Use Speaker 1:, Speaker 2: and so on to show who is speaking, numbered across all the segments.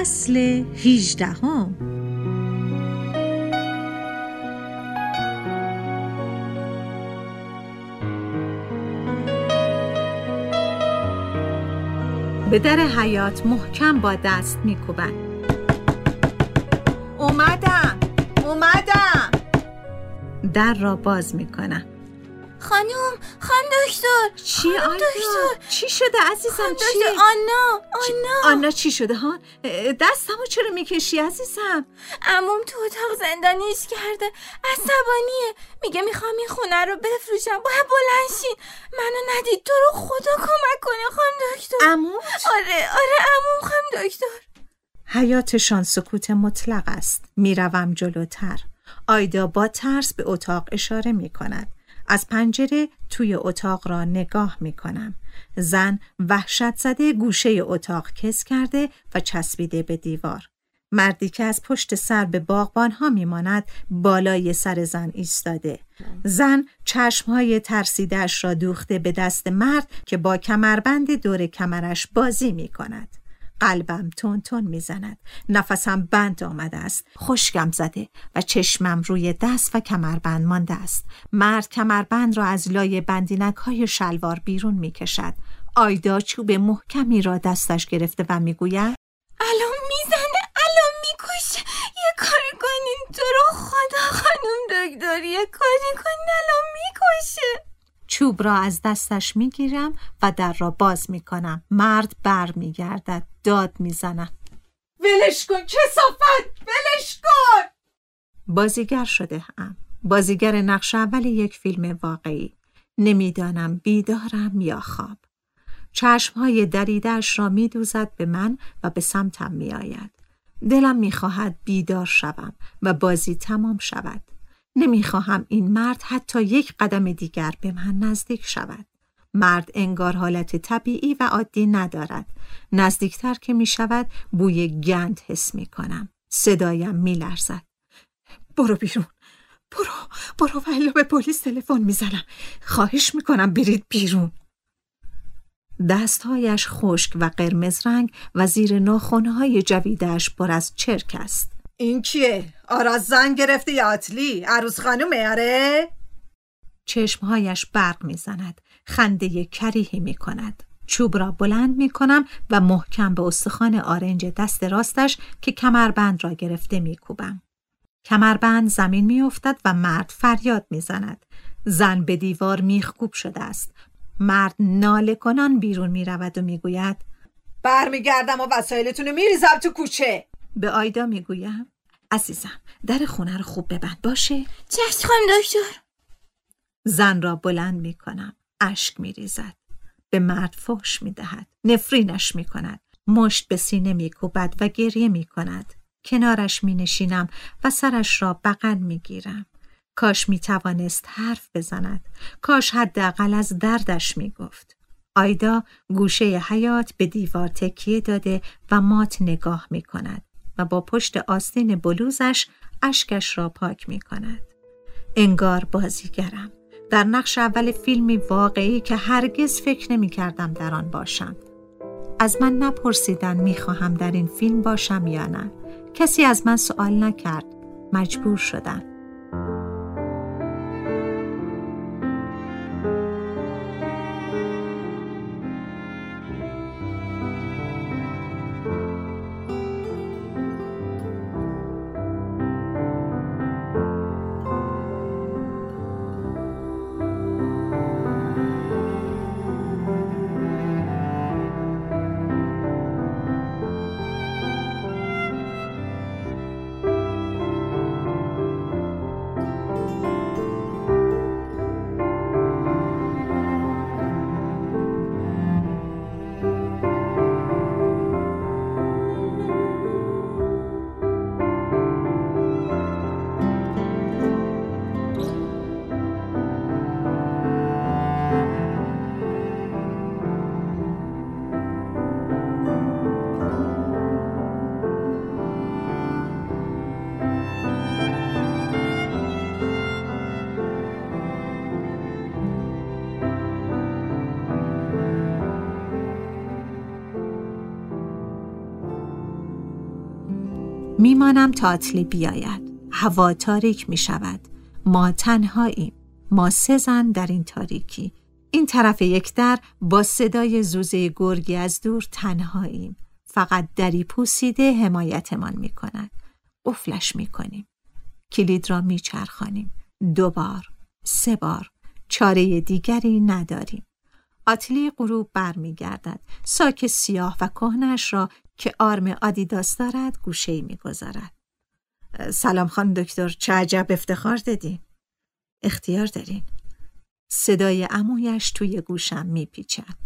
Speaker 1: فصل هیجدهم به در حیات محکم با دست میکوبند. اومدم اومدم. در را باز می‌کنم.
Speaker 2: خانم خان دکتر
Speaker 1: چی آنا
Speaker 2: دکتر.
Speaker 1: چی شده عزیزم؟ چی؟
Speaker 2: آنا آنا.
Speaker 1: آنا چی شده ها؟ دستمو چرا می‌کشی عزیزم؟
Speaker 2: عموم تو اتاق زندانیش کرده. عصبانیه. میگه می‌خوام این خونه رو بفروشم. باید بلنشین منو ندید. تو رو خدا کمک کنه خان دکتر.
Speaker 1: عمو
Speaker 2: آره آره عموم خان دکتر.
Speaker 1: حیاتشان سکوت مطلق است. می‌روم جلوتر. آیدا با ترس به اتاق اشاره می کند از پنجره توی اتاق را نگاه می کنم زن وحشت زده گوشه اتاق کس کرده و چسبیده به دیوار. مردی که از پشت سر به باغبان ها می ماند بالای سر زن ایستاده. زن چشمهای ترسیدش را دوخته به دست مرد که با کمربند دور کمرش بازی می کند قلبم تون تون می‌زند. نفسم بند آمده است. خشکم زده و چشمم روی دست و کمربند مانده است. مرد کمربند را از لای بندینک های شلوار بیرون می‌کشد. آیدا چوب محکمی را دستش گرفته و می‌گوید
Speaker 2: الان می‌زنه الان می‌کشه. یه کاری کنین. تو رو خدا خانم دکتر یه کاری کنین الان می‌کشه.
Speaker 1: چوب را از دستش می‌گیرم و در را باز می‌کنم. مرد بر میگردد داد می‌زنم ولش کن کسافت ولش کن! بازیگر شده هم بازیگر نقش اول یک فیلم واقعی. نمی‌دانم بیدارم یا خواب. چشمهای دریدش را میدوزد به من و به سمتم میآید. دلم می‌خواهد بیدار شوم و بازی تمام شود. نمی‌خواهم این مرد حتی یک قدم دیگر به من نزدیک شود. مرد انگار حالت طبیعی و عادی ندارد. نزدیکتر که می شود بوی گند حس می کنم. صدایم می لرزد. برو بیرون. برو برو و به پلیس تلفن می‌زنم خواهش می‌کنم برید بیرون دستهایش خشک و قرمز رنگ و زیر ناخونهای جویدش پر از چرک است
Speaker 3: این کیه؟ آراز زن گرفته یا آتلی؟ عروس خانومه آره؟
Speaker 1: چشمهایش برق می‌زند خنده کریهی می کند چوب را بلند می کنم و محکم به استخوان آرنج دست راستش که کمربند را گرفته می کوبم. کمربند زمین می افتد و مرد فریاد می زند. زن به دیوار میخکوب شده است. مرد ناله کنان بیرون می رود و می گوید
Speaker 3: برمیگردم و وسایلتون رو میریزم تو کوچه
Speaker 1: به آیدا می گویم عزیزم در خونه رو خوب ببند باشه؟
Speaker 2: چشم خانم دکتر.
Speaker 1: زن را بلند می کنم اشک می ریزد به مرد فحش می دهد نفرینش می کند مشت به سینه می کوبد و گریه می کند کنارش می نشینم و سرش را بغل می گیرم کاش می توانست حرف بزند. کاش حداقل از دردش می گفت آیدا گوشه حیات به دیوار تکیه داده و مات نگاه می کند و با پشت آستین بلوزش اشکش را پاک می کند. انگار بازیگرم در نقش اول فیلمی واقعی که هرگز فکر نمی کردم در آن باشم. از من نپرسیدن می خواهم در این فیلم باشم یا نه. کسی از من سوال نکرد. مجبور شدم. میمانم تا اطلی بیاید. هوا تاریک می شود ما تنهاییم. ما سه زن در این تاریکی. این طرف یک در با صدای زوزه گرگی از دور تنهاییم. فقط دری پوسیده حمایتمان می کند قفلش می کنیم کلید را می چرخانیم دو بار سه بار. چاره دیگری نداریم. آتلی غروب برمیگردد. ساک سیاه و کهنش را که آرم آدیداس دارد گوشه می‌گذارد. سلام خان دکتر چه عجب افتخار دادین. اختیار دارین. صدای امویش توی گوشم میپیچد.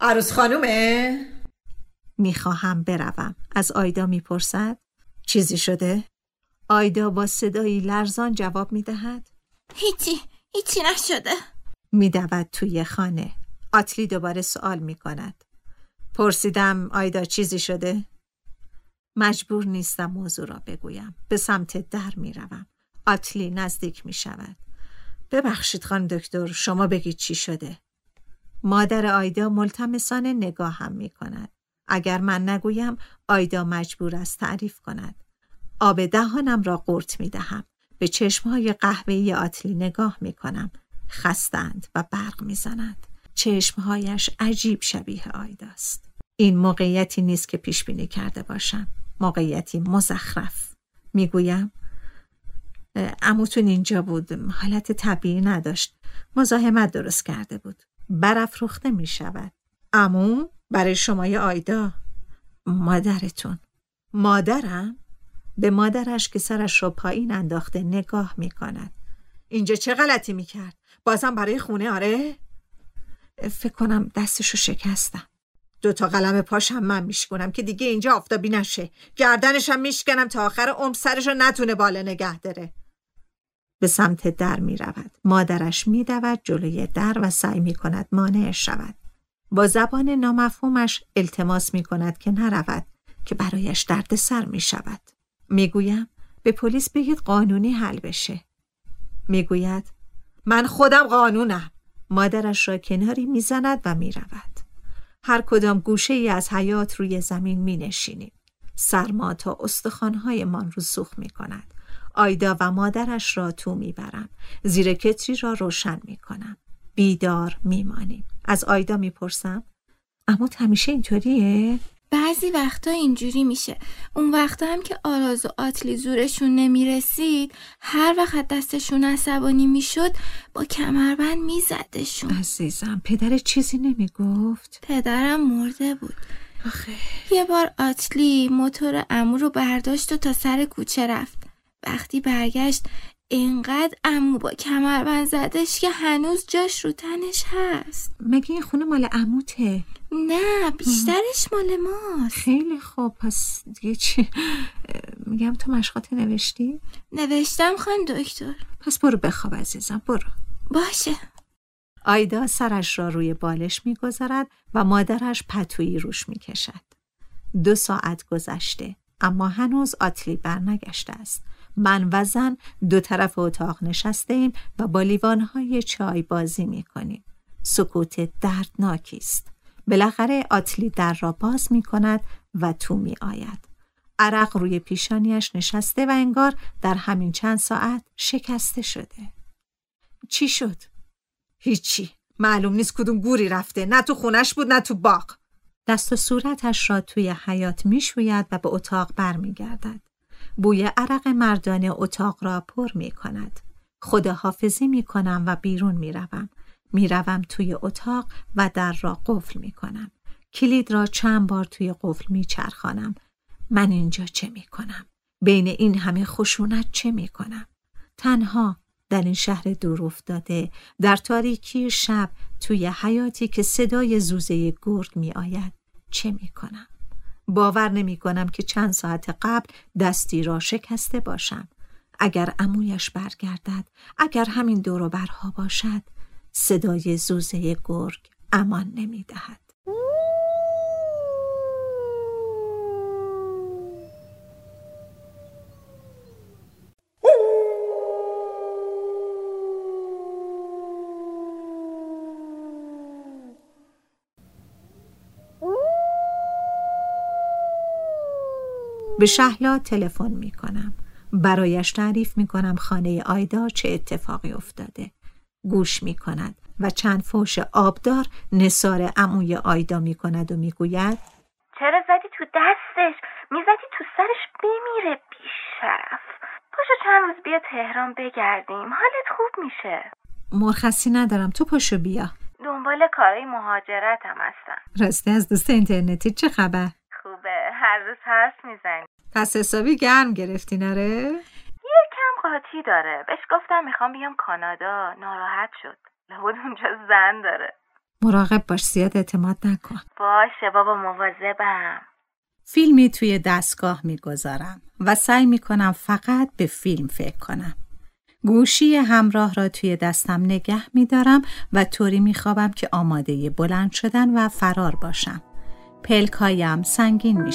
Speaker 3: عروس خانومه؟
Speaker 1: می‌خواهم بروم. از آیدا می‌پرسد چیزی شده؟ آیدا با صدایی لرزان جواب می‌دهد.
Speaker 2: هیچی هیچی نشده.
Speaker 1: میدود توی خانه. آتلی دوباره سوال می‌کند. پرسیدم آیدا چیزی شده؟ مجبور نیستم موضوع را بگویم. به سمت در می‌روم. آتلی نزدیک می شود ببخشید خان دکتر شما بگید چی شده؟ مادر آیدا ملتمسانه نگاه هم می کند اگر من نگویم آیدا مجبور است تعریف کند. آب دهانم را قورت می دهم به چشمهای قهوه‌ای آتلی نگاه می کنم خستند و برق می زند چشمهایش عجیب شبیه آیداست. این موقعیتی نیست که پیش بینی کرده باشم. موقعیتی مزخرف. می‌گویم اموتون اینجا بود. حالت طبیعی نداشت. مزاحمت درست کرده بود. برافروخته می شود امو برای شمای آیدا. مادرتون. مادرم؟ به مادرش که سرش را پایین انداخته نگاه می کند اینجا چه غلطی می کرد بازم برای خونه؟ آره؟ فکر کنم دستشو شکستم. دو تا قلم پاشم من میشکنم که دیگه اینجا آفتابی نشه گردنشم میشکنم تا آخر عمر سرشو نتونه بالا نگه داره به سمت در می رود. مادرش می دود جلوی در و سعی می کند مانعش شود. با زبان نامفهومش التماس می کند که نرود که برایش درد سر می شود. می گویم به پلیس بگید قانونی حل بشه. می گوید من خودم قانونم. مادرش را کناری می زند و می رود. هر کدام گوشه ای از حیات روی زمین می نشینیم. سرما تا استخوانهای من رو سوخ می کند. آیدا و مادرش را تو می برم. زیر کتری را روشن می کنم. بیدار می مانیم. از آیدا می پرسم اما همیشه اینطوریه؟
Speaker 2: بعضی وقتا اینجوری میشه. اون وقتا هم که آراز و آتلی زورشون نمی‌رسید هر وقت دستشون عصبانی می‌شد با کمربند میزدشون.
Speaker 1: عزیزم پدر چیزی نمی‌گفت؟
Speaker 2: پدرم مرده بود.
Speaker 1: آخه.
Speaker 2: یه بار آتلی موتور امو رو برداشت و تا سر کوچه رفت. وقتی برگشت اینقدر امو با کمربند زدش که هنوز جاش رو تنش هست.
Speaker 1: مگه این خونه مال اموته؟
Speaker 2: نه بیشترش مال ماست
Speaker 1: خیلی خوب پس دیگه چی میگم تو مشقاتی نوشتی؟
Speaker 2: نوشتم خان دکتر
Speaker 1: پس برو بخواب عزیزم برو
Speaker 2: باشه
Speaker 1: آیدا سرش را روی بالش می‌گذارد و مادرش پتویی روش می‌کشد. دو ساعت گذشته اما هنوز آتلی برنگشته است. من و زن دو طرف اتاق نشسته ایم و با لیوانهای چای بازی می کنیم. سکوت دردناکی است. بالاخره آتلی در را باز می کند و تو می آید. عرق روی پیشانیش نشسته و انگار در همین چند ساعت شکسته شده. چی شد؟
Speaker 3: هیچی. معلوم نیست کدوم گوری رفته. نه تو خونش بود نه تو باغ.
Speaker 1: دست و صورتش را توی حیات می‌شوید و به اتاق برمیگردد. بوی عرق مردانه اتاق را پر می کند. خداحافظی می کنم و بیرون می روم. می روم توی اتاق و در را قفل می کنم. کلید را چند بار توی قفل می چرخانم. من اینجا چه می کنم؟ بین این همه خشونت چه می کنم؟ تنها در این شهر دور افتاده در تاریکی شب توی حیاتی که صدای زوزه گرگ می آید چه می کنم؟ باور نمی کنم که چند ساعت قبل دستی را شکسته باشم. اگر امویش برگردد، اگر همین برها باشد، صدای زوزه گرگ امان نمی دهد. به شهلا تلفن می کنم. برایش تعریف می کنم خانه آیدا چه اتفاقی افتاده. گوش می کند و چند فوش آبدار نصار عموی آیدا می کند و می گوید
Speaker 4: چرا زدی تو دستش؟ می‌زدی تو سرش بمیره بیشرف. پاشو چند روز بیا تهران بگردیم حالت خوب میشه.
Speaker 1: مرخصی ندارم تو پاشو بیا.
Speaker 4: دنبال کارهای مهاجرت هم هستم.
Speaker 1: راستی از دوست اینترنتی چه خبر؟
Speaker 4: خوبه هر روز حرف می‌زنی
Speaker 1: پس حسابی گرم گرفتی نره؟
Speaker 4: قاطی داره. بهش گفتم می‌خوام بیام کانادا. ناراحت شد. لابد اونجا زن داره.
Speaker 1: مراقب باش زیاد اعتماد نکن.
Speaker 4: باشه بابا مواظبم.
Speaker 1: فیلمی توی دستگاه می‌گذارم و سعی می‌کنم فقط به فیلم فکر کنم. گوشی همراه را توی دستم نگه میدارم و طوری میخوابم که آماده بلند شدن و فرار باشم. پلکایم سنگین می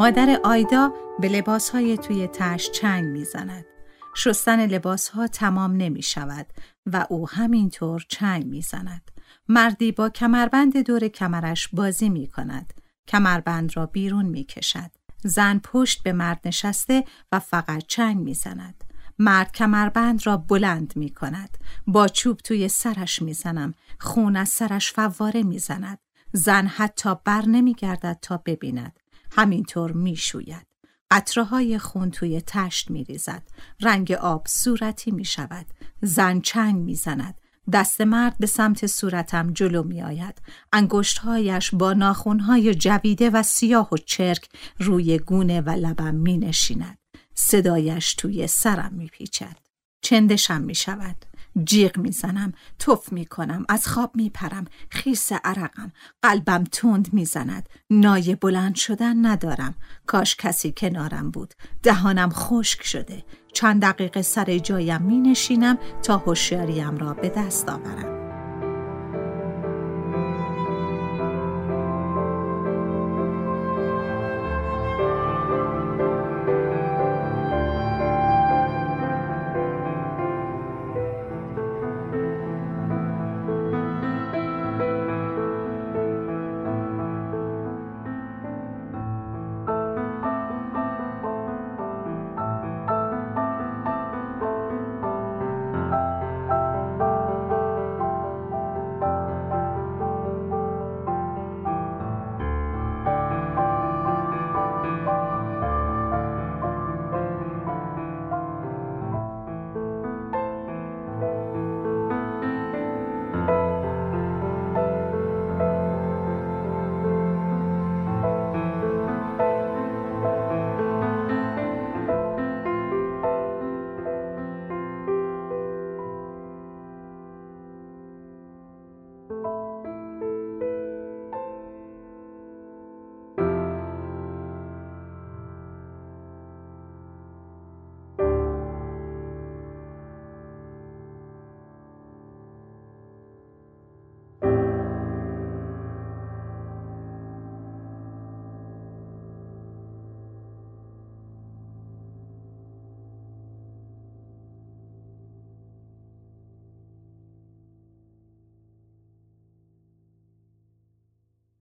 Speaker 1: مادر آیدا به لباسهای توی تش چنگ می‌زند. شستن لباسها تمام نمی شود و او همینطور چنگ می‌زند. مردی با کمربند دور کمرش بازی می کند. کمربند را بیرون می کشد. زن پشت به مرد نشسته و فقط چنگ می زند. مرد کمربند را بلند می کند. با چوب توی سرش می زنم. خون از سرش فواره می زند. زن حتی بر نمی گردد تا ببیند. همینطور می‌شوید. قطره های خون توی تشت می ریزد. رنگ آب صورتی می شود. زن چنگ می زند. دست مرد به سمت صورتم جلو می آید. انگشتهایش با ناخونهای جویده و سیاه و چرک روی گونه و لبم می نشیند. صدایش توی سرم می پیچد. چندشم می شود. جیغ می‌زنم توف می‌کنم از خواب میپرم خیس عرقم قلبم تند می‌زند. نای بلند شدن ندارم. کاش کسی کنارم بود. دهانم خشک شده. چند دقیقه سر جایم می نشینم تا هوشیاریم را به دست آورم.